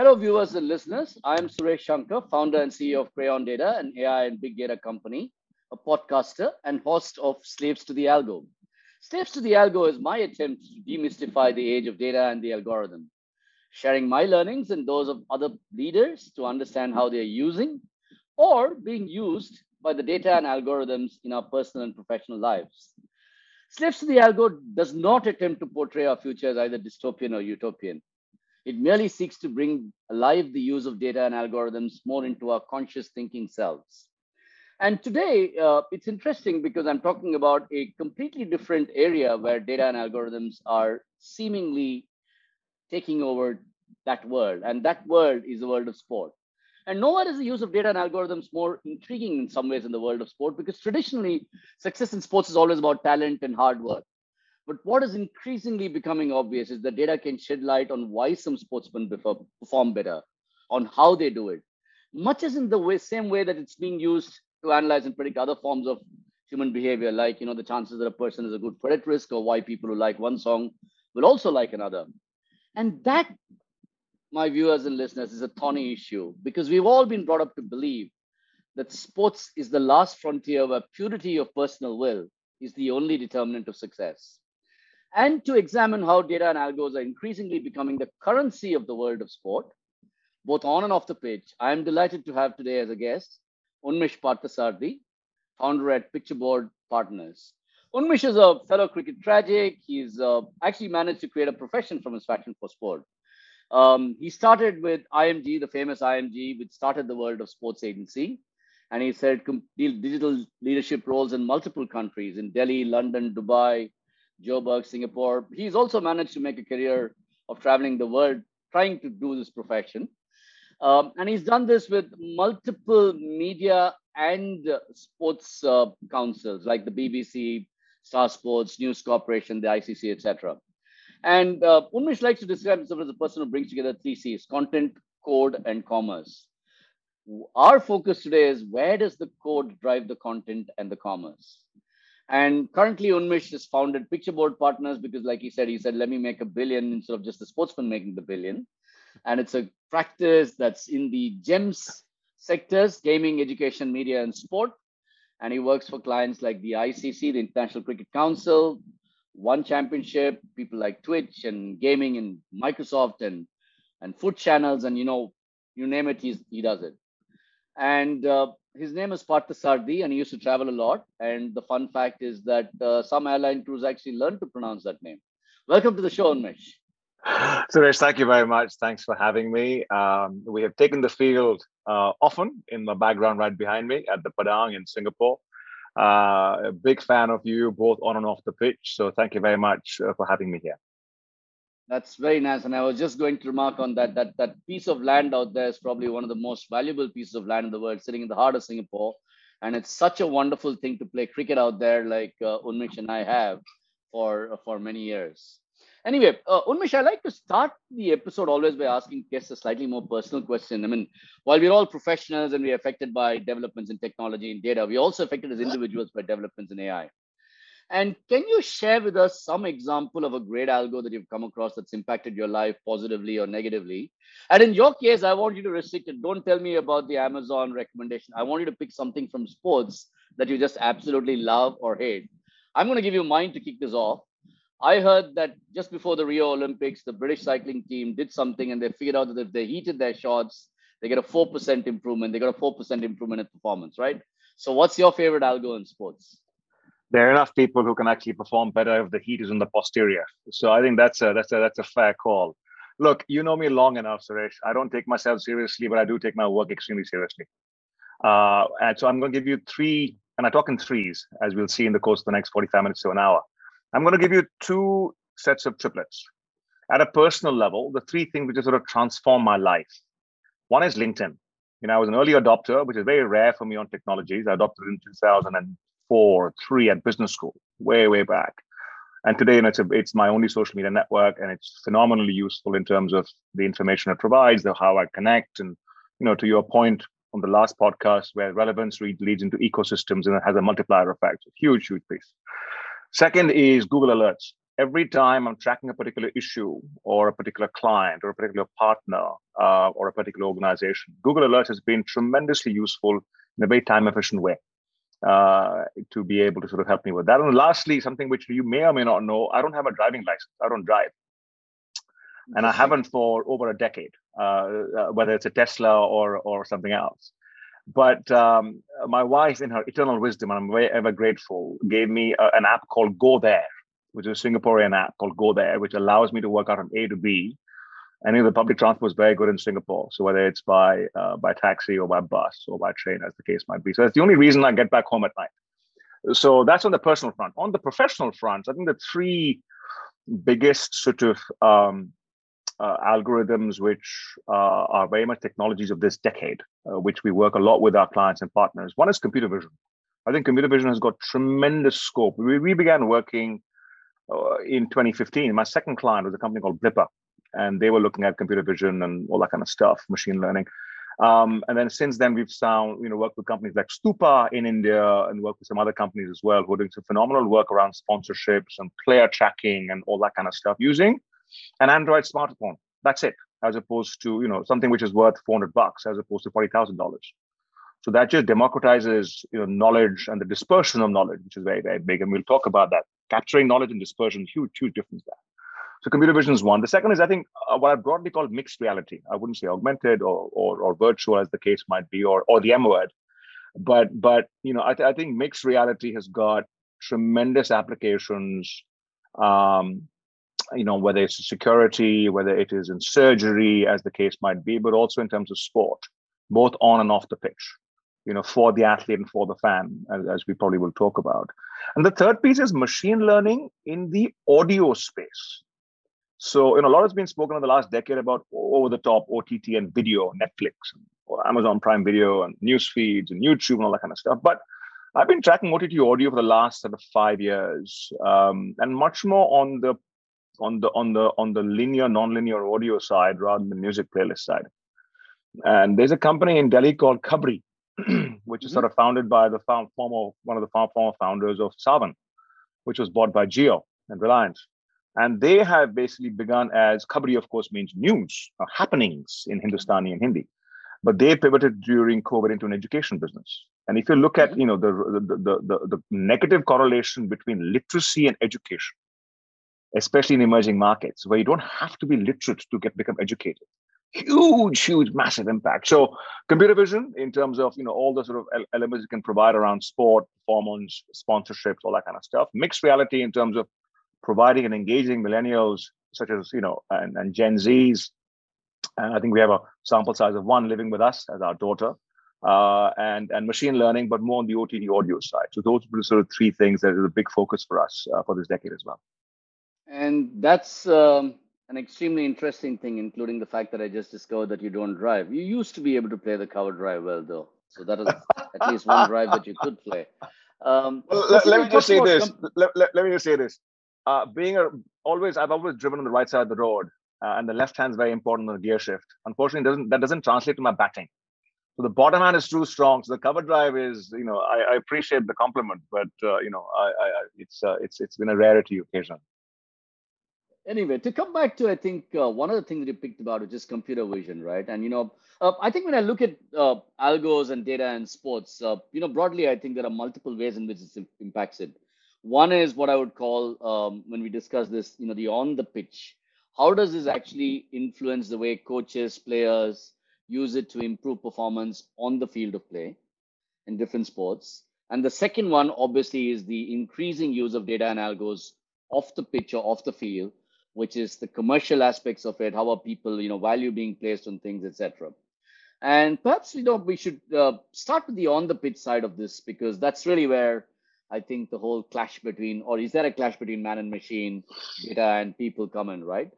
Hello, viewers and listeners. I'm Suresh Shankar, founder and CEO of Crayon Data, an AI and big data company, a podcaster, and host of Slaves to the Algo. Slaves to the Algo is my attempt to demystify the age of data and the algorithm, sharing my learnings and those of other leaders to understand how they're using or being used by the data and algorithms in our personal and professional lives. Slaves to the Algo does not attempt to portray our future as either dystopian or utopian. It merely seeks to bring alive the use of data and algorithms more into our conscious thinking selves. And today, uh, it's interesting because I'm talking about a completely different area where data and algorithms are seemingly taking over that world. And that world is the world of sport. And nowhere is the use of data and algorithms more intriguing in some ways in the world of sport because traditionally, success in sports is always about talent and hard work. But what is increasingly becoming obvious is that data can shed light on why some sportsmen perform better, on how they do it, much as in the way, same way that it's being used to analyze and predict other forms of human behavior, like you know the chances that a person is a good credit risk, or why people who like one song will also like another. And that, my viewers and listeners, is a thorny issue because we've all been brought up to believe that sports is the last frontier where purity of personal will is the only determinant of success and to examine how data and algos are increasingly becoming the currency of the world of sport, both on and off the pitch. I am delighted to have today as a guest Unmish Parthasarathy, founder at Pictureboard Partners. Unmish is a fellow cricket tragic. He's uh, actually managed to create a profession from his passion for sport. Um, he started with IMG, the famous IMG, which started the world of sports agency. And he's held digital leadership roles in multiple countries in Delhi, London, Dubai, Joburg, Singapore. He's also managed to make a career of traveling the world trying to do this profession. Um, and he's done this with multiple media and sports uh, councils like the BBC, Star Sports, News Corporation, the ICC, etc. And uh, Unmish likes to describe himself as a person who brings together three C's content, code, and commerce. Our focus today is where does the code drive the content and the commerce? And currently, Unmish has founded Pictureboard Partners because, like he said, he said, let me make a billion instead of just the sportsman making the billion. And it's a practice that's in the GEMS sectors gaming, education, media, and sport. And he works for clients like the ICC, the International Cricket Council, One Championship, people like Twitch and gaming and Microsoft and, and food channels. And, you know, you name it, he's, he does it. And uh, his name is Parthasarathy, and he used to travel a lot. And the fun fact is that uh, some airline crews actually learned to pronounce that name. Welcome to the show, Unmish. Suresh, thank you very much. Thanks for having me. Um, we have taken the field uh, often in the background right behind me at the Padang in Singapore. Uh, a big fan of you both on and off the pitch. So thank you very much uh, for having me here. That's very nice. And I was just going to remark on that, that that piece of land out there is probably one of the most valuable pieces of land in the world, sitting in the heart of Singapore. And it's such a wonderful thing to play cricket out there, like uh, Unmish and I have for, for many years. Anyway, uh, Unmish, I like to start the episode always by asking guests a slightly more personal question. I mean, while we're all professionals and we're affected by developments in technology and data, we're also affected as individuals by developments in AI. And can you share with us some example of a great algo that you've come across that's impacted your life positively or negatively? And in your case, I want you to restrict it. Don't tell me about the Amazon recommendation. I want you to pick something from sports that you just absolutely love or hate. I'm going to give you mine to kick this off. I heard that just before the Rio Olympics, the British cycling team did something and they figured out that if they heated their shots, they get a 4% improvement. They got a 4% improvement in performance, right? So, what's your favorite algo in sports? There are enough people who can actually perform better if the heat is in the posterior. So I think that's a that's a that's a fair call. Look, you know me long enough, Suresh. I don't take myself seriously, but I do take my work extremely seriously. Uh, and so I'm going to give you three, and I talk in threes, as we'll see in the course of the next 45 minutes to an hour. I'm going to give you two sets of triplets. At a personal level, the three things which have sort of transformed my life. One is LinkedIn. You know, I was an early adopter, which is very rare for me on technologies. I adopted in 2000 and four, three at business school, way, way back. And today, you know, it's, a, it's my only social media network, and it's phenomenally useful in terms of the information it provides, the how I connect, and you know, to your point on the last podcast, where relevance leads into ecosystems and it has a multiplier effect. a Huge, huge piece. Second is Google Alerts. every time I'm tracking a particular issue or a particular client or a particular partner uh, or a particular organization, Google Alerts has been tremendously useful in a very time efficient way uh, to be able to sort of help me with that. And lastly, something which you may or may not know, I don't have a driving license. I don't drive. And I haven't for over a decade, uh, uh, whether it's a Tesla or or something else. But um, my wife, in her eternal wisdom, and I'm very ever grateful, gave me a, an app called Go There, which is a Singaporean app called Go There, which allows me to work out from A to B any of the public transport is very good in Singapore. So whether it's by uh, by taxi or by bus or by train, as the case might be. So that's the only reason I get back home at night. So that's on the personal front. On the professional front, I think the three biggest sort of um, uh, algorithms which uh, are very much technologies of this decade, uh, which we work a lot with our clients and partners. One is computer vision. I think computer vision has got tremendous scope. We, we began working uh, in 2015. My second client was a company called Blippar, and they were looking at computer vision and all that kind of stuff, machine learning. Um, and then since then, we've found, you know, worked with companies like Stupa in India and worked with some other companies as well who are doing some phenomenal work around sponsorships and player tracking and all that kind of stuff using an Android smartphone. That's it, as opposed to, you know, something which is worth 400 bucks as opposed to $40,000. So that just democratizes, you know, knowledge and the dispersion of knowledge, which is very, very big. And we'll talk about that. Capturing knowledge and dispersion, huge, huge difference there. So computer vision is one. The second is, I think, uh, what I broadly call mixed reality. I wouldn't say augmented or, or, or virtual, as the case might be, or or the M word. But but you know, I, th- I think mixed reality has got tremendous applications. Um, you know, whether it's security, whether it is in surgery, as the case might be, but also in terms of sport, both on and off the pitch you know, for the athlete and for the fan, as, as, we probably will talk about. And the third piece is machine learning in the audio space. So, you know, a lot has been spoken in the last decade about over the top OTT and video, Netflix, or Amazon Prime Video, and news feeds and YouTube and all that kind of stuff. But I've been tracking OTT audio for the last sort of five years, um, and much more on the on the on the on the linear, non-linear audio side rather than the music playlist side. And there's a company in Delhi called Khabri, which is mm-hmm. sort of founded by the former one of the former founders of Saavn, which was bought by Jio and Reliance. And they have basically begun as Khabri, of course, means news, uh, happenings in Hindustani and Hindi. But they pivoted during COVID into an education business. And if you look at mm-hmm. you know the, the, the, the, the negative correlation between literacy and education, especially in emerging markets, where you don't have to be literate to get become educated, huge, huge, massive impact. So computer vision, in terms of you know all the sort of elements you can provide around sport, performance, sponsorships, all that kind of stuff. Mixed reality in terms of providing and engaging millennials such as you know and, and Gen Zs. And I think we have a sample size of one living with us as our daughter, uh, and and machine learning, but more on the OTT audio side. So those are the sort of three things that are a big focus for us uh, for this decade as well. And that's um, an extremely interesting thing, including the fact that I just discovered that you don't drive. You used to be able to play the cover drive well, though. So that is at least one drive that you could play. Um, well, let, let, me just say this. Com- let, let, let, me just say this uh, being a always I've always driven on the right side of the road, uh, and the left hand is very important on the gear shift. Unfortunately, doesn't that doesn't translate to my batting. So the bottom hand is too strong. So the cover drive is, you know, I, I appreciate the compliment, but uh, you know, I, I it's uh, it's it's been a rarity occasion. Anyway, to come back to, I think uh, one of the things that you picked about is just computer vision, right? And you know, uh, I think when I look at uh, algos and data and sports, uh, you know, broadly, I think there are multiple ways in which it impacts it. One is what I would call um, when we discuss this, you know, the on the pitch. How does this actually influence the way coaches, players use it to improve performance on the field of play in different sports? And the second one, obviously, is the increasing use of data and algos off the pitch or off the field, which is the commercial aspects of it. How are people, you know, value being placed on things, etc. And perhaps you know we should uh, start with the on the pitch side of this because that's really where I think the whole clash between, or is there a clash between man and machine, data and people come in, right?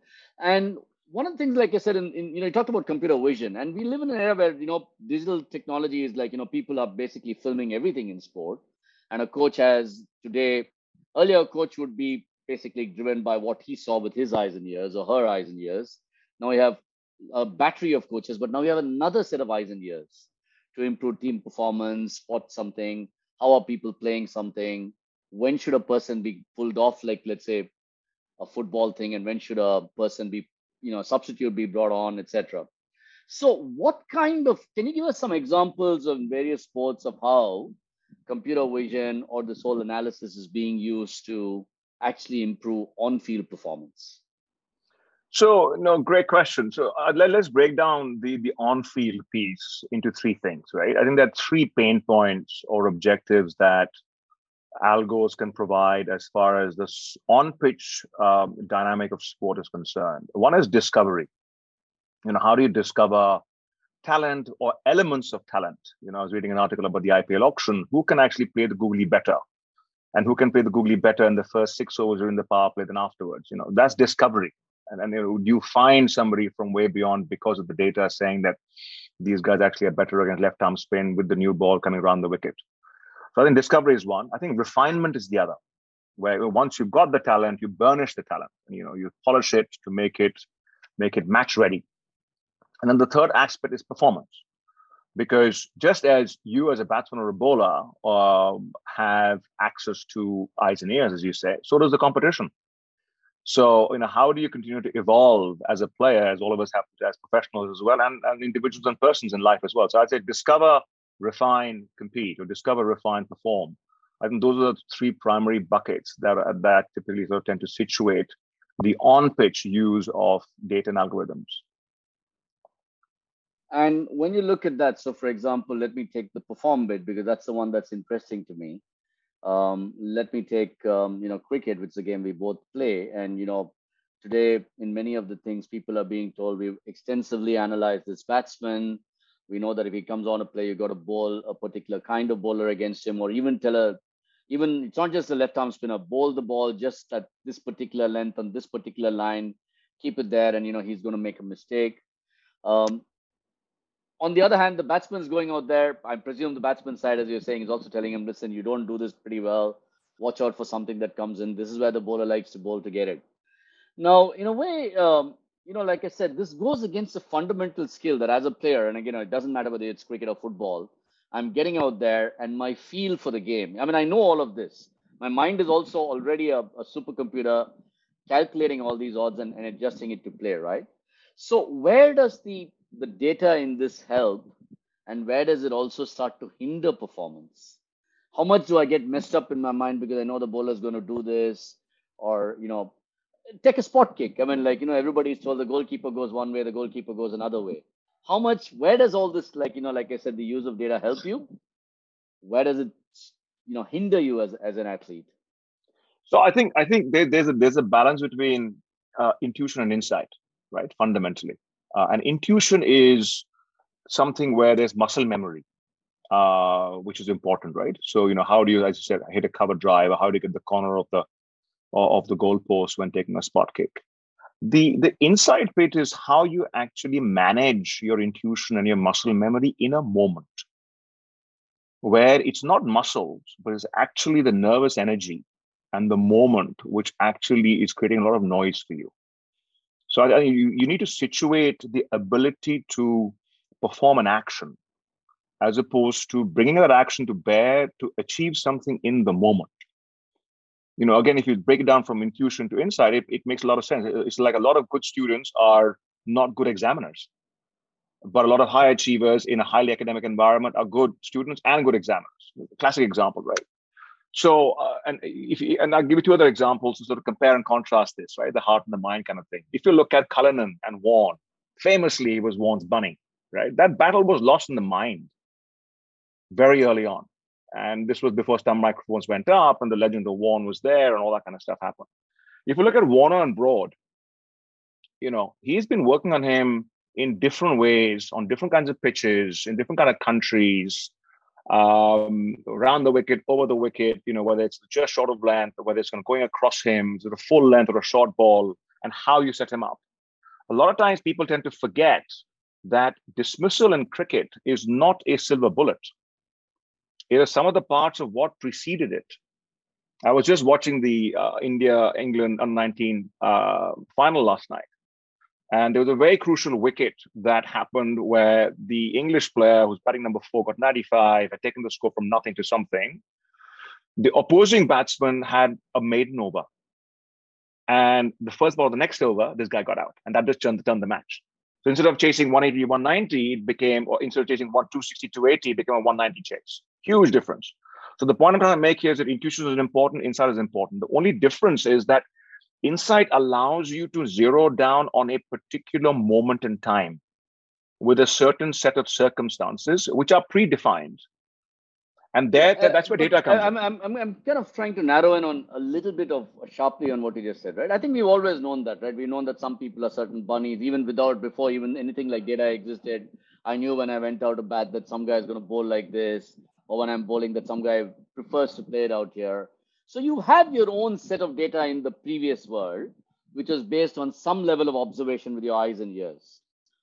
And one of the things, like I said, in, in you know, you talked about computer vision, and we live in an era where you know digital technology is like you know people are basically filming everything in sport, and a coach has today. Earlier, a coach would be basically driven by what he saw with his eyes and ears or her eyes and ears. Now we have a battery of coaches, but now we have another set of eyes and ears to improve team performance, spot something, how are people playing something when should a person be pulled off like let's say a football thing and when should a person be, you know, substitute be brought on, etc. So, what kind of can you give us some examples of various sports of how computer vision or this whole analysis is being used to actually improve on-field performance? So, no, great question. So, uh, let, us break down the the on-field piece into three things, right? I think there are three pain points or objectives that algos can provide as far as the on-pitch um, dynamic of sport is concerned. One is discovery. You know, how do you discover talent or elements of talent? You know, I was reading an article about the IPL auction. Who can actually play the googly better? And who can play the googly better in the first six overs or in the power play than afterwards? You know, that's discovery. And you, you find somebody from way beyond because of the data saying that these guys actually are better against left arm spin with the new ball coming around the wicket. So I think discovery is one. I think refinement is the other, where once you've got the talent, you burnish the talent. You know, you polish it to make it make it match ready. And then the third aspect is performance, because just as you as a batsman or a bowler uh, have access to eyes and ears, as you say, so does the competition. So, you know, how do you continue to evolve as a player, as all of us have to, as professionals as well, and, and individuals and persons in life as well? So I'd say discover refine, compete, or discover, refine, perform. I think those are the three primary buckets that are, that typically sort of tend to situate the on-pitch use of data and algorithms. And when you look at that, so for example, let me take the perform bit because that's the one that's interesting to me. Um, let me take um, you know cricket, which is a game we both play, and you know today in many of the things people are being told we've extensively analyzed this batsman we know that if he comes on a play, you got to bowl a particular kind of bowler against him, or even tell a even it's not just a left arm spinner, bowl the ball just at this particular length on this particular line, keep it there, and you know he's going to make a mistake. Um, on the other hand, the batsman's going out there. I presume the batsman side, as you're saying, is also telling him, listen, you don't do this pretty well. Watch out for something that comes in. This is where the bowler likes to bowl to get it. Now, in a way, um, you know, like I said, this goes against a fundamental skill that as a player, and again, it doesn't matter whether it's cricket or football, I'm getting out there and my feel for the game. I mean, I know all of this. My mind is also already a, a supercomputer calculating all these odds and, and adjusting it to play, right? So where does the the data in this help and where does it also start to hinder performance? How much do I get messed up in my mind because I know the bowler is going to do this, or you know, take a spot kick. I mean, like, you know, everybody's told the goalkeeper goes one way, the goalkeeper goes another way. How much, where does all this, like, you know, like I said, the use of data help you? Where does it, you know, hinder you as, as an athlete? So I think, I think there, there's a, there's a balance between uh, intuition and insight, right? Fundamentally. Uh, and intuition is something where there's muscle memory. Uh, which is important, right? So, you know, how do you, as you said, hit a cover drive, or how do you get the corner of the of the goalpost when taking a spot kick. The, the insight bit is how you actually manage your intuition and your muscle memory in a moment where it's not muscles, but it's actually the nervous energy and the moment which actually is creating a lot of noise for you. So I, you, you need to situate the ability to perform an action as opposed to bringing that action to bear to achieve something in the moment. You know again if you break it down from intuition to insight it, it makes a lot of sense. It's like a lot of good students are not good examiners but a lot of high achievers in a highly academic environment are good students and good examiners. Classic example right so uh, and if and i'll give you two other examples to sort of compare and contrast this right? The heart and the mind kind of thing. If you look at cullinan and warne famously it was warne's bunny right? That battle was lost in the mind very early on. And this was before stump microphones went up and the legend of Warne was there and all that kind of stuff happened. If you look at Warner and Broad, you know, he's been working on him in different ways, on different kinds of pitches, in different kind of countries, um, around the wicket, over the wicket, you know, whether it's just short of length, whether it's going across him, sort of full length or a short ball, and how you set him up. A lot of times people tend to forget that dismissal in cricket is not a silver bullet It is some of the parts of what preceded it. I was just watching the uh, India England under 19 uh, final last night. And there was a very crucial wicket that happened where the English player who's batting number four got 95, had taken the score from nothing to something. The opposing batsman had a maiden over. And the first ball of the next over, this guy got out, and that just turned, turned the match. So instead of chasing 180, 190, it became, or instead of chasing 260, 280, it became a 190 chase. Huge difference. So the point I'm trying to make here is that intuition is important, insight is important. The only difference is that insight allows you to zero down on a particular moment in time with a certain set of circumstances which are predefined. And there uh, that's where data comes I'm, I'm, I'm kind of trying to narrow in on a little bit of sharply on what you just said right? I think we've always known that right? We've known that some people are certain bunnies even without before even anything like data existed. I knew when i went out to bat that some guy is going to bowl like this or when i'm bowling that some guy prefers to play it out here so you have your own set of data in the previous world which was based on some level of observation with your eyes and ears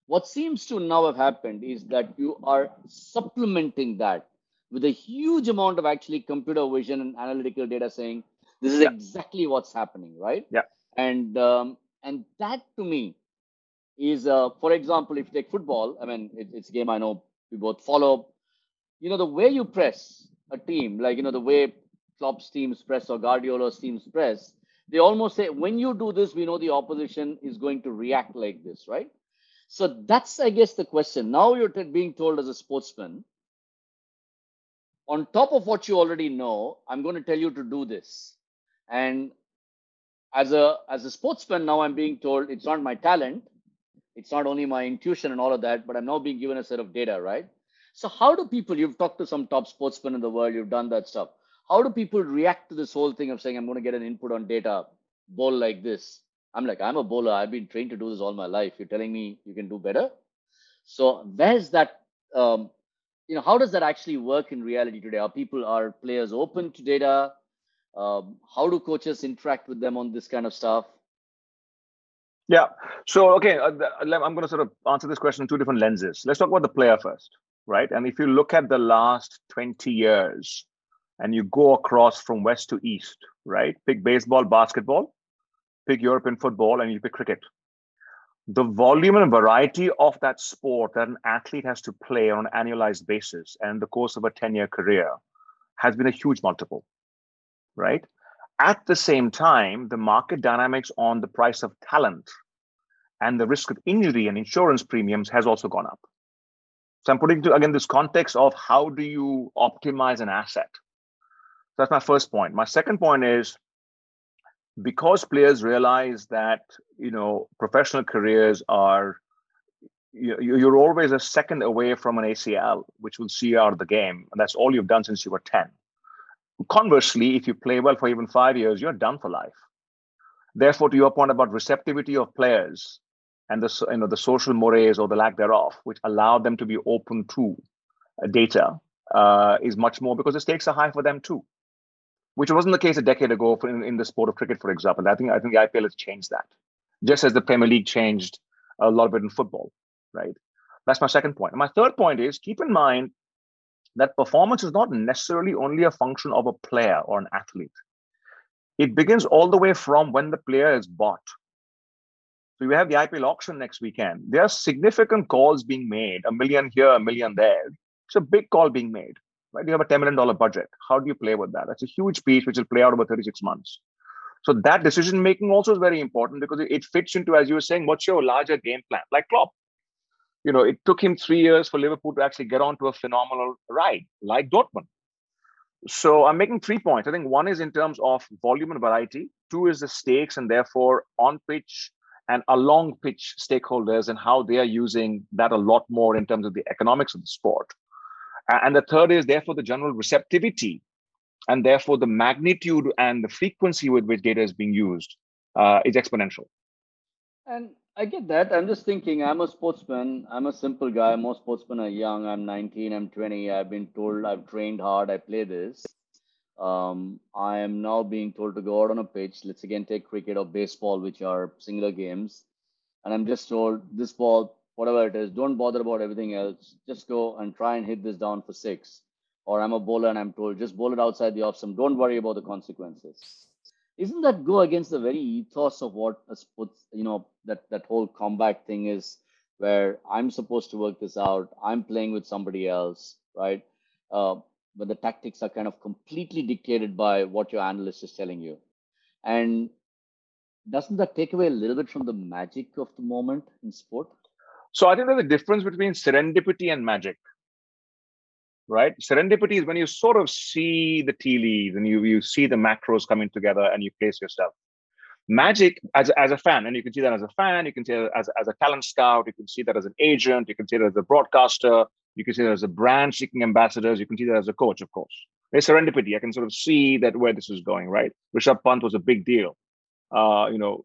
what seems to now have happened is that you are supplementing that with a huge amount of actually computer vision and analytical data saying this is yeah. exactly what's happening, right? Yeah. And um, and that to me is, uh, for example, if you take football, I mean, it, it's a game I know we both follow. You know, the way you press a team, like you know, the way Klopp's teams press or Guardiola's teams press, they almost say, when you do this, we know the opposition is going to react like this, right? So that's, I guess, the question. Now you're being told as a sportsman, on top of what you already know, I'm going to tell you to do this. And as a as a sportsman, now I'm being told it's not my talent, it's not only my intuition and all of that, but I'm now being given a set of data, right? So how do people? You've talked to some top sportsmen in the world, you've done that stuff. How do people react to this whole thing of saying I'm going to get an input on data, bowl like this? I'm like, I'm a bowler. I've been trained to do this all my life. You're telling me you can do better. So where's that um, you know, how does that actually work in reality today? Are people, are players open to data? Um, how do coaches interact with them on this kind of stuff? Yeah. So, okay, uh, I'm going to sort of answer this question in two different lenses. Let's talk about the player first, right? And if you look at the last 20 years and you go across from west to east, right? Pick baseball, basketball, pick European football, and you pick cricket the volume and variety of that sport that an athlete has to play on an annualized basis and the course of a 10 year career has been a huge multiple, right? At the same time, the market dynamics on the price of talent and the risk of injury and insurance premiums has also gone up. So I'm putting to again this context of how do you optimize an asset? That's my first point. My second point is because players realize that you know professional careers are you're always a second away from an ACL, which will see you out of the game. And that's all you've done since you were 10. Conversely, if you play well for even five years, you're done for life. Therefore, to your point about receptivity of players and the, you know, the social mores or the lack thereof, which allow them to be open to uh, data, uh, is much more because the stakes are high for them too which wasn't the case a decade ago for, in, in the sport of cricket, for example. I think I think the IPL has changed that, just as the Premier League changed a lot of it in football, right? That's my second point. And my third point is keep in mind that performance is not necessarily only a function of a player or an athlete. It begins all the way from when the player is bought. So we have the IPL auction next weekend. There are significant calls being made, a million here, a million there. It's a big call being made right? You have a $10 million budget. How do you play with that? That's a huge piece which will play out over 36 months. So that decision making also is very important because it fits into, as you were saying, what's your larger game plan? Like Klopp, you know, it took him three years for Liverpool to actually get onto a phenomenal ride, like Dortmund. So I'm making three points. I think one is in terms of volume and variety. Two is the stakes and therefore on pitch and along pitch stakeholders and how they are using that a lot more in terms of the economics of the sport. And the third is therefore the general receptivity and therefore the magnitude and the frequency with which data is being used uh, is exponential. And I get that. I'm just thinking, I'm a sportsman. I'm a simple guy. Most sportsmen are young. I'm 19, I'm 20. I've been told I've trained hard. I play this. Um, I am now being told to go out on a pitch. Let's again take cricket or baseball, which are singular games. And I'm just told this ball, whatever it is, don't bother about everything else. Just go and try and hit this down for six. Or I'm a bowler and I'm told, just bowl it outside the off stump. Don't worry about the consequences. Isn't that go against the very ethos of what sports, you know, that, that whole combat thing is, where I'm supposed to work this out, I'm playing with somebody else, right? Uh, but the tactics are kind of completely dictated by what your analyst is telling you. And doesn't that take away a little bit from the magic of the moment in sport? So I think there's a difference between serendipity and magic. Right? Serendipity is when you sort of see the tea leaves and you you see the macros coming together and you place yourself. Magic as, as a fan, and you can see that as a fan, you can see that as, as a talent scout, you can see that as an agent, you can see that as a broadcaster, you can see that as a brand seeking ambassadors, you can see that as a coach, of course. There's serendipity. I can sort of see that where this is going, right? Rishabh Pant was a big deal. Uh, you know,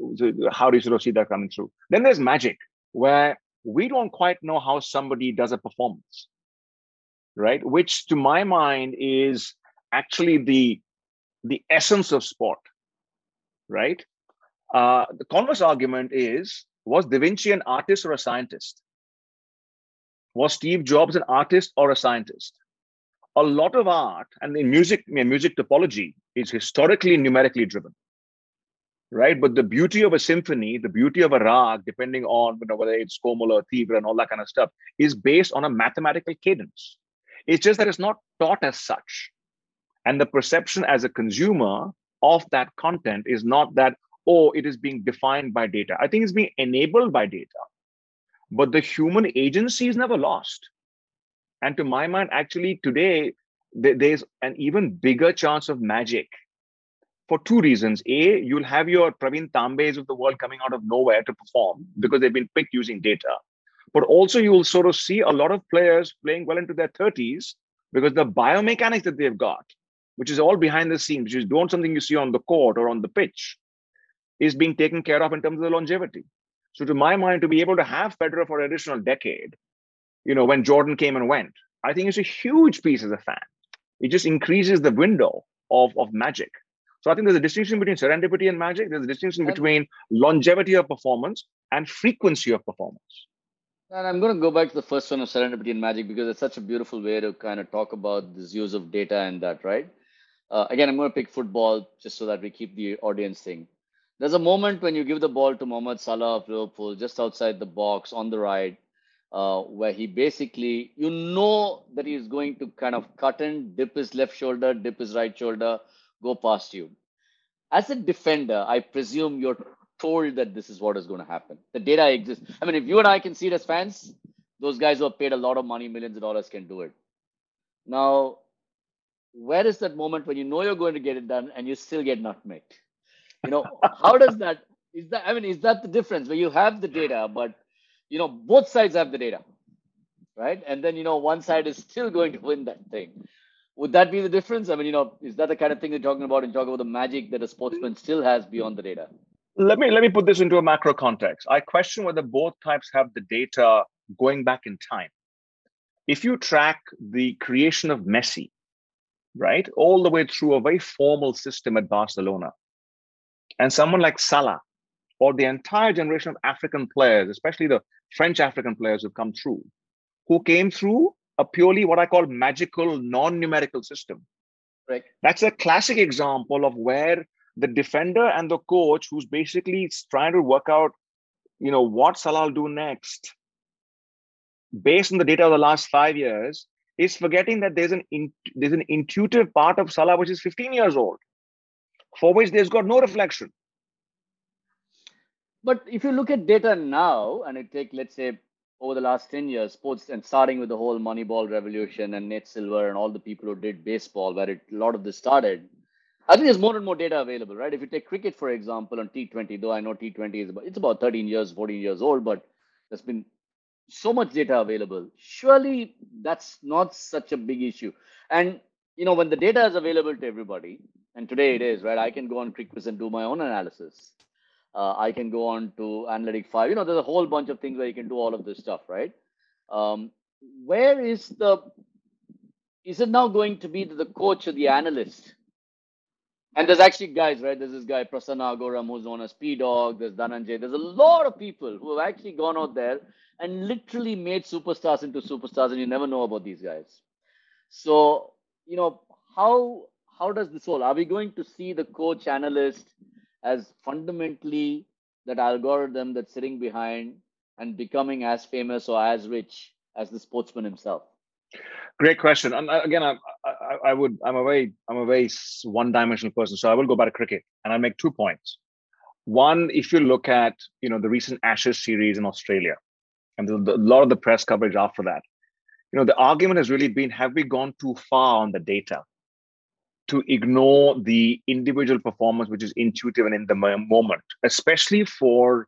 how do you sort of see that coming through? Then there's magic, where we don't quite know how somebody does a performance, right? Which, to my mind, is actually the the essence of sport, right? Uh, the converse argument is: was Da Vinci an artist or a scientist? Was Steve Jobs an artist or a scientist? A lot of art and in music, music topology is historically numerically driven right? But the beauty of a symphony, the beauty of a rag, depending on you know, whether it's Komal or Tivra and all that kind of stuff, is based on a mathematical cadence. It's just that it's not taught as such. And the perception as a consumer of that content is not that, oh, it is being defined by data. I think it's being enabled by data. But the human agency is never lost. And to my mind, actually, today, there's an even bigger chance of magic for two reasons. A, you'll have your Praveen Tambes of the world coming out of nowhere to perform because they've been picked using data. But also, you will sort of see a lot of players playing well into their 30s because the biomechanics that they've got, which is all behind the scenes, which is don't something you see on the court or on the pitch, is being taken care of in terms of the longevity. So, to my mind, to be able to have Federer for an additional decade, you know, when Jordan came and went, I think it's a huge piece as a fan. It just increases the window of, of magic. So I think there's a distinction between serendipity and magic. There's a distinction between longevity of performance and frequency of performance. And I'm going to go back to the first one of serendipity and magic because it's such a beautiful way to kind of talk about this use of data and that, right? Uh, again, I'm going to pick football just so that we keep the audience thing. There's a moment when you give the ball to Mohamed Salah of Liverpool just outside the box on the right, uh, where he basically, you know that he's going to kind of cut in, dip his left shoulder, dip his right shoulder, go past you. As a defender, I presume you're told that this is what is going to happen. The data exists. I mean, if you and I can see it as fans, those guys who have paid a lot of money, millions of dollars, can do it. Now, where is that moment when you know you're going to get it done and you still get nutmegged? You know, how does that? Is that? I mean, is that the difference where you have the data, but you know both sides have the data, right? And then you know one side is still going to win that thing would that be the difference? I mean, you know, is that the kind of thing you're talking about and talk about the magic that a sportsman still has beyond the data? Let me let me put this into a macro context. I question whether both types have the data going back in time. If you track the creation of Messi, right, all the way through a very formal system at Barcelona, and someone like Salah, or the entire generation of African players, especially the French African players who've come through, who came through a purely what I call magical non-numerical system. Right. That's a classic example of where the defender and the coach, who's basically trying to work out, you know, what Salah will do next, based on the data of the last five years, is forgetting that there's an in, there's an intuitive part of Salah which is 15 years old, for which there's got no reflection. But if you look at data now, and it take let's say over the last 10 years, sports and starting with the whole Moneyball revolution and Nate Silver and all the people who did baseball, where it, a lot of this started, I think there's more and more data available, right? If you take cricket, for example, on T20, though I know T20 is about, it's about 13 years, 14 years old, but there's been so much data available. Surely that's not such a big issue. And, you know, when the data is available to everybody, and today it is, right? I can go on CricViz and do my own analysis uh, I can go on to Analytic 5. You know, there's a whole bunch of things where you can do all of this stuff, right? Um, where is the, is it now going to be the coach or the analyst? And there's actually guys, right? There's this guy, Prasanna Agoram, who's known as P Dog. There's Dhananjay. There's a lot of people who have actually gone out there and literally made superstars into superstars, and you never know about these guys. So, you know, how how does this all? are we going to see the coach analyst as fundamentally that algorithm that's sitting behind and becoming as famous or as rich as the sportsman himself? Great question. And uh, again, I, I, I would, I'm a very, I'm a very one-dimensional person, so I will go back to cricket and I'll make two points. One, if you look at you know the recent Ashes series in Australia, and the, the, a lot of the press coverage after that, you know the argument has really been: Have we gone too far on the data to ignore the individual performance, which is intuitive and in the moment, especially for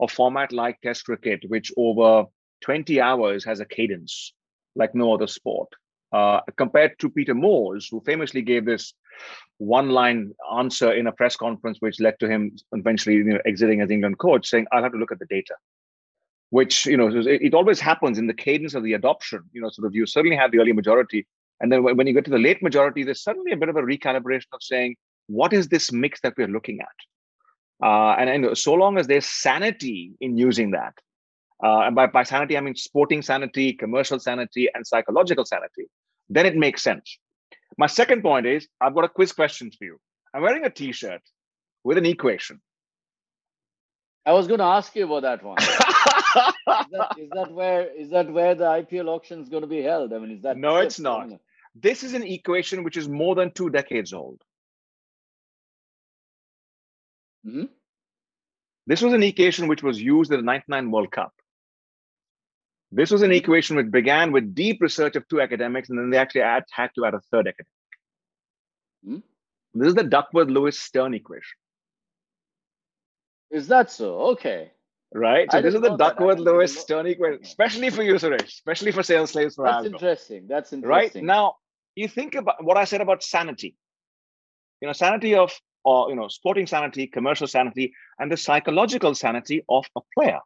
a format like Test cricket, which over 20 hours has a cadence like no other sport. Uh, compared to Peter Moores, who famously gave this one-line answer in a press conference, which led to him eventually you know, exiting as England coach, saying, "I'll have to look at the data." Which you know, it, it always happens in the cadence of the adoption. You know, sort of you certainly have the early majority, and then when you get to the late majority, there's suddenly a bit of a recalibration of saying, "What is this mix that we're looking at?" Uh, and, and so long as there's sanity in using that, uh, and by, by sanity, I mean sporting sanity, commercial sanity, and psychological sanity, then it makes sense. My second point is I've got a quiz question for you. I'm wearing a t shirt with an equation. I was going to ask you about that one. is, that, is, that where is that where the IPL auction is going to be held? I mean, is that no? It's not. This is an equation which is more than two decades old. Mm-hmm. This was an equation which was used at the 99 World Cup. This was an equation which began with deep research of two academics, and then they actually add, had to add a third academic. Hmm? This is the Duckworth Lewis Stern equation. Is that so? Okay. Right. So this is the Duckworth Lewis Stern equation, especially for you, Suresh, especially for sales slaves for That's interesting. That's interesting. Right. Now, you think about what I said about sanity. You know, sanity of or you know, sporting sanity, commercial sanity, and the psychological sanity of a player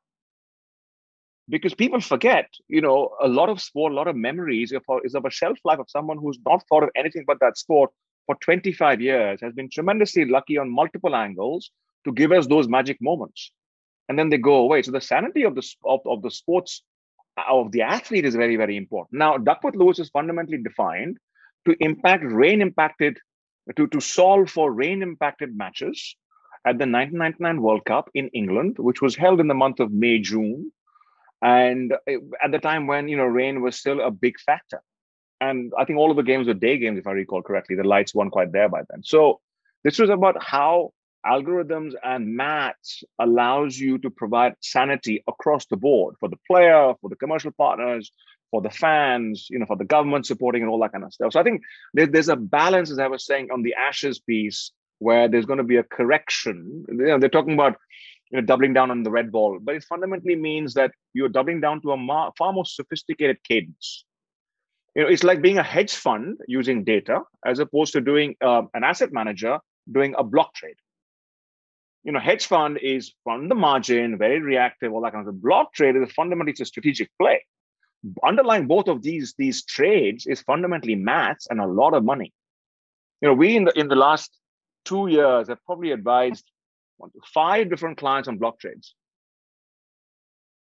because people forget, you know, a lot of sport, a lot of memories is of a shelf life of someone who's not thought of anything but that sport for 25 years, has been tremendously lucky on multiple angles to give us those magic moments. And then they go away. So the sanity of the of, of the sports of the athlete is very, very important. Now, Duckworth Lewis is fundamentally defined to impact rain impacted, to, to solve for rain impacted matches at the 1999 World Cup in England, which was held in the month of May, June. And at the time when you know rain was still a big factor. And i think all of the games were day games if i recall correctly. The lights weren't quite there by then. So this was about how algorithms and maths allows you to provide sanity across the board for the player for the commercial partners for the fans you know for the government supporting and all that kind of stuff so i think there's a balance as i was saying on the ashes piece where there's going to be a correction you know they're talking about you know, doubling down on the red ball, but it fundamentally means that you're doubling down to a far more sophisticated cadence. You know, it's like being a hedge fund using data as opposed to doing uh, an asset manager doing a block trade. You know, hedge fund is on the margin, very reactive, all that kind of stuff. Block trade is fundamentally a strategic play. Underlying both of these these trades is fundamentally maths and a lot of money. You know, we in the in the last two years have probably advised five different clients on block trades,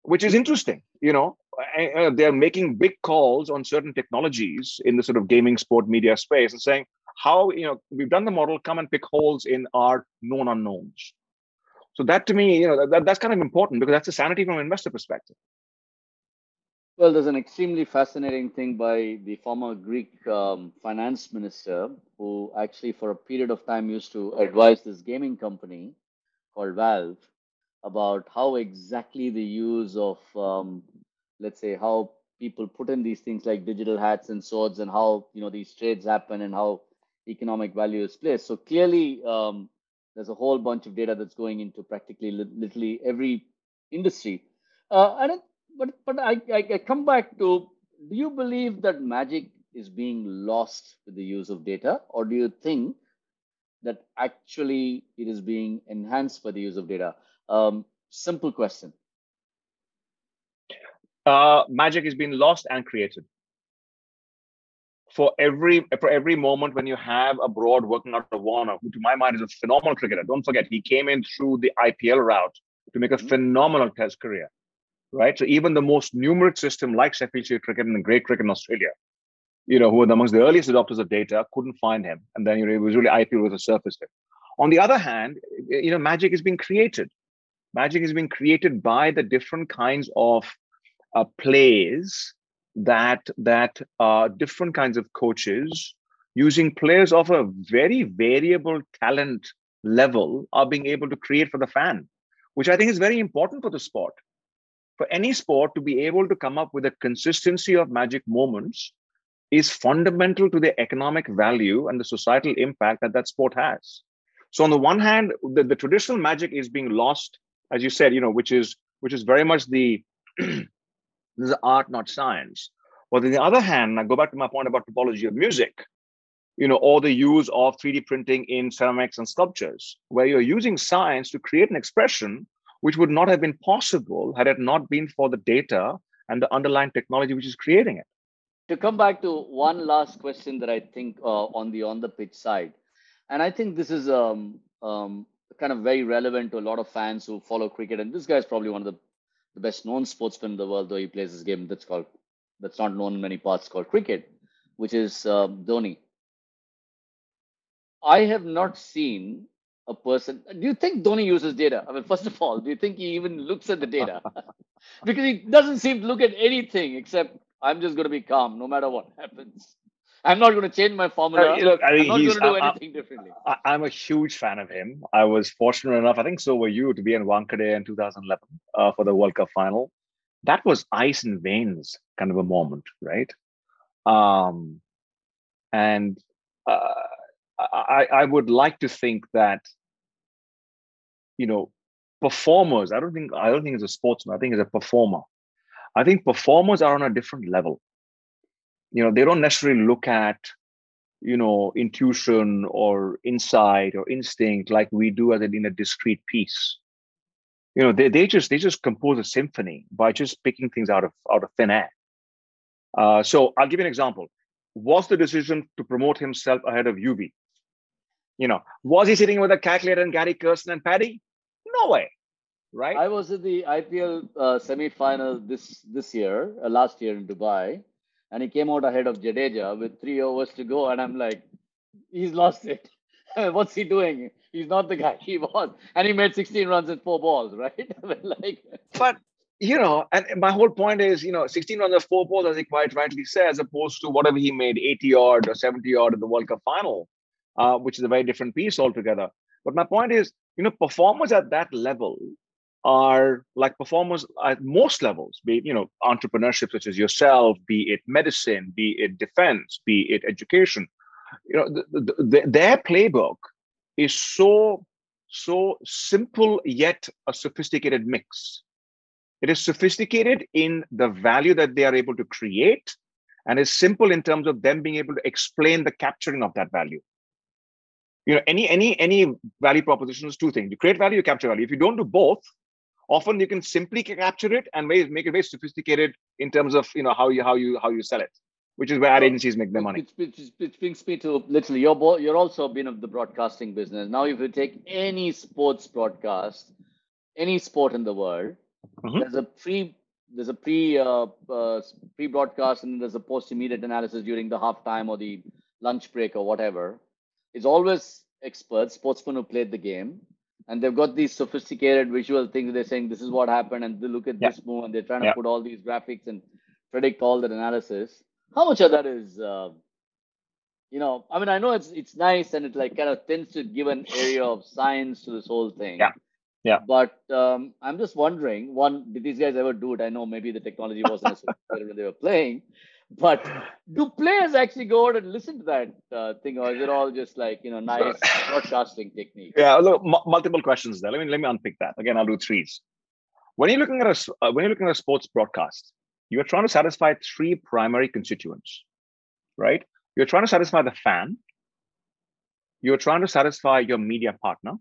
which is interesting. You know, eh, eh, they're making big calls on certain technologies in the sort of gaming, sport, media space, and saying how you know we've done the model. Come and pick holes in our known unknowns. So that to me, you know, that, that's kind of important because that's a sanity from an investor perspective. Well, there's an extremely fascinating thing by the former Greek um, finance minister who actually, for a period of time, used to advise this gaming company called Valve about how exactly the use of, um, let's say, how people put in these things like digital hats and swords and how you know these trades happen and how economic value is placed. So clearly, um, there's a whole bunch of data that's going into practically literally every industry. Uh, and it, but but I, I, come back to: Do you believe that magic is being lost with the use of data, or do you think that actually it is being enhanced by the use of data? Um, simple question. Uh, magic is being lost and created. For every for every moment when you have a broad working out of Warner, who to my mind is a phenomenal cricketer. Don't forget, he came in through the IPL route to make a mm-hmm. phenomenal test career. Right. So even the most numeric system like Sheffield Shield cricket and the grade cricket in Australia you know, who were amongst the earliest adopters of data, couldn't find him. And then, you know, it was really IPL was a surface hit. On the other hand, you know, magic is being created. Magic is being created by the different kinds of uh, plays that that uh, different kinds of coaches using players of a very variable talent level are being able to create for the fan, which I think is very important for the sport. For any sport to be able to come up with a consistency of magic moments is fundamental to the economic value and the societal impact that that sport has. So on the one hand, the, the traditional magic is being lost, as you said, you know, which is which is very much the this is art, not science. But on the other hand, I go back to my point about topology of music, you know, or the use of 3D printing in ceramics and sculptures, where you're using science to create an expression which would not have been possible had it not been for the data and the underlying technology which is creating it. To come back to one last question that I think uh, on the on the pitch side, and I think this is um, um, kind of very relevant to a lot of fans who follow cricket. And this guy is probably one of the, the best known sportsmen in the world, though he plays this game that's called that's not known in many parts called cricket, which is um, Dhoni. I have not seen a person. Do you think Dhoni uses data? I mean, first of all, do you think he even looks at the data? because he doesn't seem to look at anything except I'm just going to be calm no matter what happens. I'm not going to change my formula. Uh, look, I mean, I'm not going to do I, anything differently. I, am a huge fan of him. I was fortunate enough, I think so were you, to be in Wankhede in 2011 uh, for the World Cup final. That was ice and veins kind of a moment, right? Um, and uh, I, I would like to think that, you know, performers. I don't think I don't think as a sportsman. I think as a performer. I think performers are on a different level you know they don't necessarily look at you know intuition or insight or instinct like we do as in a discrete piece. You know they, they just they just compose a symphony by just picking things out of out of thin air. Uh, so i'll give you an example. Was the decision to promote himself ahead of uv you know was he sitting with a calculator and gary kirsten and paddy? No way right? I was at the ipl uh, semi-final this this year uh, last year in dubai and he came out ahead of Jadeja with three overs to go. And I'm like, he's lost it. What's he doing? He's not the guy he was. And he made 16 runs in four balls, right? like, but you know, and my whole point is, you know, 16 runs of four balls, as he quite rightly said, as opposed to whatever he made 80 odd or 70 odd in the World Cup final, uh, which is a very different piece altogether. But my point is, you know, performers at that level are like performers at most levels, be it, you know, entrepreneurship such as yourself, be it medicine, be it defense, be it education. You know, the, the, the, their playbook is so so simple yet a sophisticated mix. It is sophisticated in the value that they are able to create, and is simple in terms of them being able to explain the capturing of that value you know any any any value proposition is two things you create value you capture value if you don't do both often you can simply capture it and make it very sophisticated in terms of you know how you how you how you sell it which is where ad agencies make their money. which, brings me to literally you're you're also been of the broadcasting business. Now if you take any sports broadcast any sport in the world mm-hmm. there's a pre there's a pre uh, uh, pre broadcast and there's a post immediate analysis during the halftime or the lunch break or whatever. It's always experts sportsmen who played the game and they've got these sophisticated visual things. They're saying this is what happened, and they look at yeah. this move, and they're trying to yeah. put all these graphics and predict all that analysis. How much of that is, uh, you know, I mean, I know it's it's nice, and it like kind of tends to give an area of science to this whole thing. Yeah. Yeah. But um, I'm just wondering, one, did these guys ever do it? I know maybe the technology wasn't as when they were playing, but do players actually go out and listen to that uh, thing, or is it all just like you know nice broadcasting technique? Yeah, look, m- multiple questions there. Let me let me unpick that again. I'll do threes. When you're looking at a uh, when you're looking at a sports broadcast, you're trying to satisfy three primary constituents, right? You're trying to satisfy the fan. You're trying to satisfy your media partner,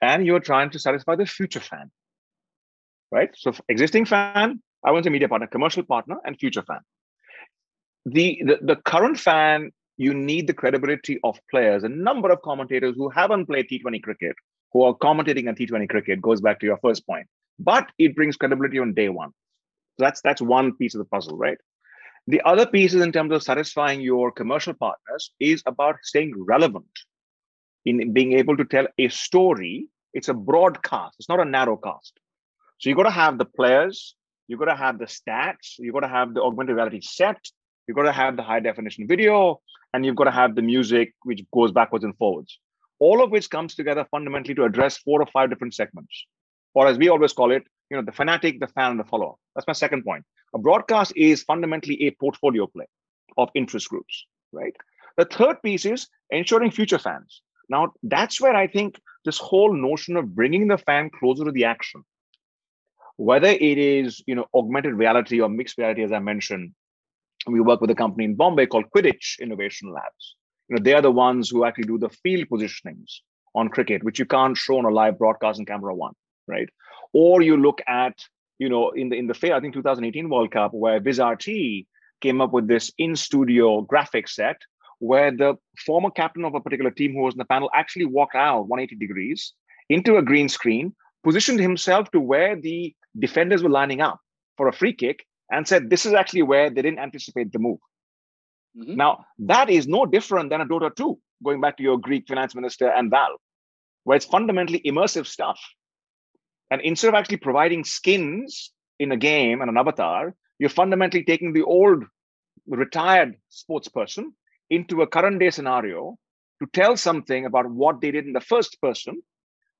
and you're trying to satisfy the future fan, right? So existing fan, I want a media partner, commercial partner, and future fan the, the, the current fan, you need the credibility of players. A number of commentators who haven't played T20 cricket, who are commentating on T20 cricket, goes back to your first point. But it brings credibility on day one. So that's that's one piece of the puzzle, right? The other piece is in terms of satisfying your commercial partners is about staying relevant in being able to tell a story. It's a broadcast, it's not a narrow cast. So you've got to have the players, You've got to have the stats, You've got to have the augmented reality set, You've got to have the high definition video and you've got to have the music which goes backwards and forwards. all of which comes together fundamentally to address four or five different segments. Or as we always call it, you know, the fanatic, the fan, and the follower. That's my second point. A broadcast is fundamentally a portfolio play of interest groups, right? The third piece is ensuring future fans. Now, that's where I think this whole notion of bringing the fan closer to the action, whether it is you know augmented reality or mixed reality, as I mentioned, we work with a company in Bombay called Quidich Innovation Labs. You know, they are the ones who actually do the field positionings on cricket, which you can't show on a live broadcast in camera one, right? Or you look at, you know, in the in the FIFA, I think 2018 World Cup, where VizRT came up with this in-studio graphic set where the former captain of a particular team who was in the panel actually walked out 180 degrees into a green screen, positioned himself to where the defenders were lining up for a free kick, and said, This is actually where they didn't anticipate the move. Mm-hmm. Now, that is no different than a Dota 2, going back to your Greek finance minister and Valve, where it's fundamentally immersive stuff. And instead of actually providing skins in a game and an avatar, you're fundamentally taking the old retired sports person into a current day scenario to tell something about what they did in the first person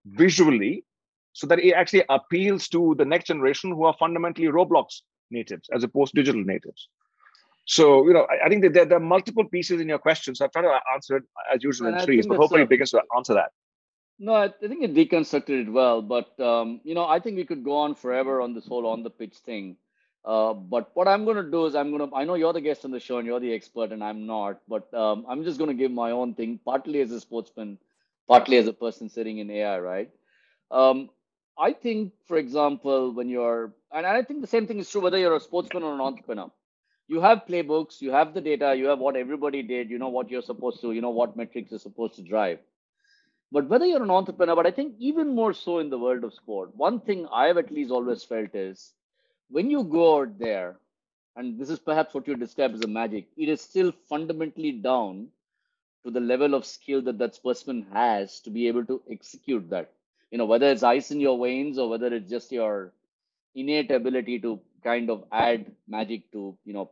visually so that it actually appeals to the next generation who are fundamentally roblox natives as opposed to digital natives so you know i, I think that there, there, are multiple pieces in your question so i've tried to answer it as usual and in threes but hopefully it begins to answer that no, I think it deconstructed it well, but um, you know, I think we could go on forever on this whole on the pitch thing. Uh, but what I'm going to do is I'm going to, I know you're the guest on the show and you're the expert and I'm not, but um, I'm just going to give my own thing, partly as a sportsman, partly as a person sitting in AI, right? Um, I think, for example, when you're, and I think the same thing is true whether you're a sportsman or an entrepreneur. You have playbooks, you have the data, you have what everybody did, you know what you're supposed to, you know what metrics you're supposed to drive. But whether you're an entrepreneur, but I think even more so in the world of sport, one thing I've at least always felt is when you go out there, and this is perhaps what you describe as a magic, it is still fundamentally down to the level of skill that that sportsman has to be able to execute that. You know, whether it's ice in your veins or whether it's just your innate ability to kind of add magic to, you know,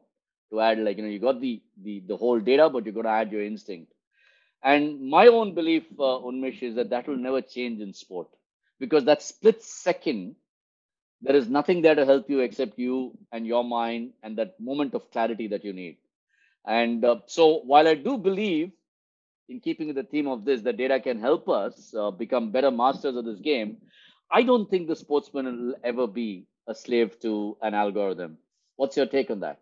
to add like, you know, you got the the the whole data, but you're going to add your instinct. And my own belief, uh, Unmesh, is that that will never change in sport because that split second there is nothing there to help you except you and your mind and that moment of clarity that you need. And uh, so, while I do believe in keeping with the theme of this, that data can help us uh, become better masters of this game, I don't think the sportsman will ever be a slave to an algorithm. What's your take on that?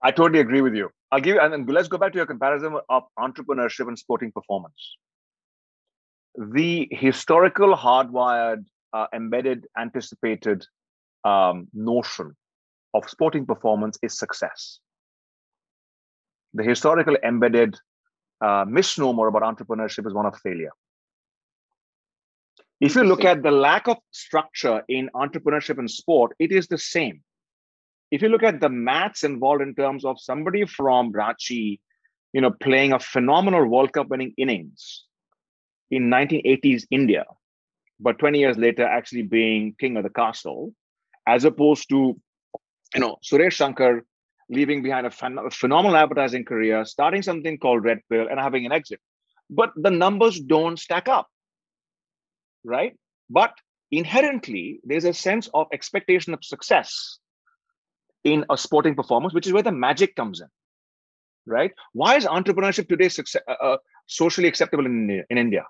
I totally agree with you. I'll give you, and let's go back to your comparison of entrepreneurship and sporting performance. The historical, hardwired, uh, embedded, anticipated um, notion of sporting performance is success. The historical embedded uh, misnomer about entrepreneurship is one of failure. If you look at the lack of structure in entrepreneurship and sport, it is the same. If you look at the maths involved in terms of somebody from Ranchi, you know, playing a phenomenal World Cup winning innings in 1980s India, but 20 years later actually being king of the castle, as opposed to, you know, Suresh Shankar leaving behind a, phen- phenomenal advertising career, starting something called Red Pill, and having an exit. But the numbers don't stack up, right? But inherently, there's a sense of expectation of success in a sporting performance, which is where the magic comes in, right? Why is entrepreneurship today success, uh, uh, socially acceptable in, in India?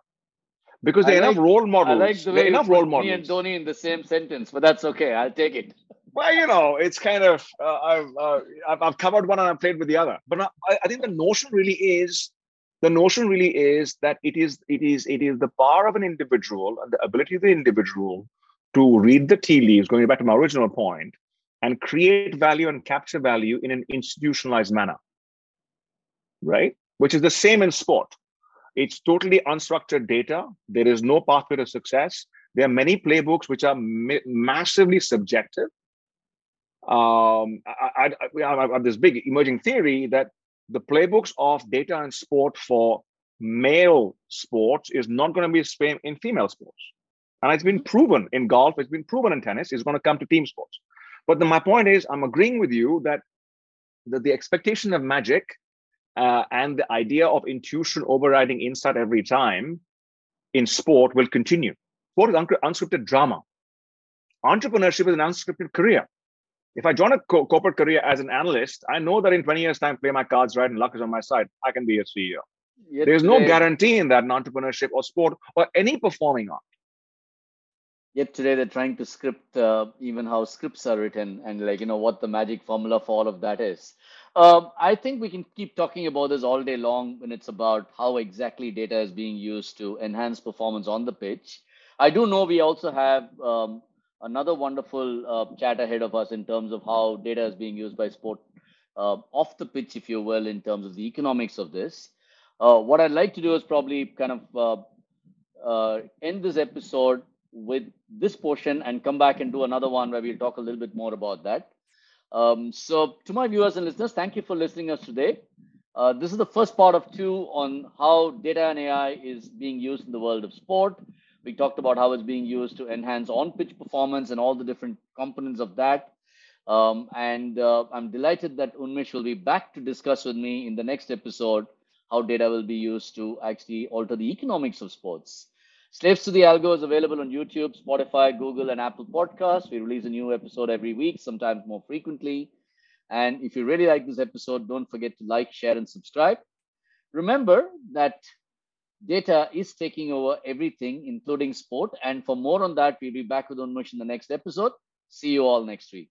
because there are like, enough role models. I like the way enough role models. Me and Dhoni in the same sentence, but that's okay. I'll take it. Well, you know, it's kind of uh, I've, uh, I've, I've covered one and I've played with the other. But I, I think the notion really is the notion really is that it is it is it is the power of an individual and the ability of the individual to read the tea leaves. Going back to my original point, and create value and capture value in an institutionalized manner, right? Which is the same in sport it's totally unstructured data. There is no pathway to success. There are many playbooks which are ma- massively subjective. Um, I, I, I, have this big emerging theory that the playbooks of data and sport for male sports is not going to be the same in female sports. And it's been proven in golf, it's been proven in tennis, it's going to come to team sports. But the, my point is, I'm agreeing with you that, that the expectation of magic uh, and the idea of intuition overriding insight every time in sport will continue. Sport is unscripted drama. Entrepreneurship is an unscripted career. If I join a co- corporate career as an analyst, I know that in 20 years' time, play my cards right and luck is on my side. I can be a CEO. Yet There's today, no guarantee in that in entrepreneurship or sport or any performing art. Yet today they're trying to script uh, even how scripts are written and like you know what the magic formula for all of that is. Uh, I think we can keep talking about this all day long when it's about how exactly data is being used to enhance performance on the pitch. I do know we also have um, another wonderful uh, chat ahead of us in terms of how data is being used by sport uh, off the pitch, if you will, in terms of the economics of this. Uh, what I'd like to do is probably kind of uh, uh, end this episode with this portion and come back and do another one where we'll talk a little bit more about that. Um, so, to my viewers and listeners, thank you for listening us today. Uh, this is the first part of two on how data and AI is being used in the world of sport. We talked about how it's being used to enhance on pitch performance and all the different components of that. Um, and uh, I'm delighted that Unmesh will be back to discuss with me in the next episode how data will be used to actually alter the economics of sports. Slaves to the Algo is available on YouTube, Spotify, Google, and Apple Podcasts. We release a new episode every week, sometimes more frequently. And if you really like this episode, don't forget to like, share, and subscribe. Remember that data is taking over everything, including sport. And for more on that, we'll be back with Unmesh in the next episode. See you all next week.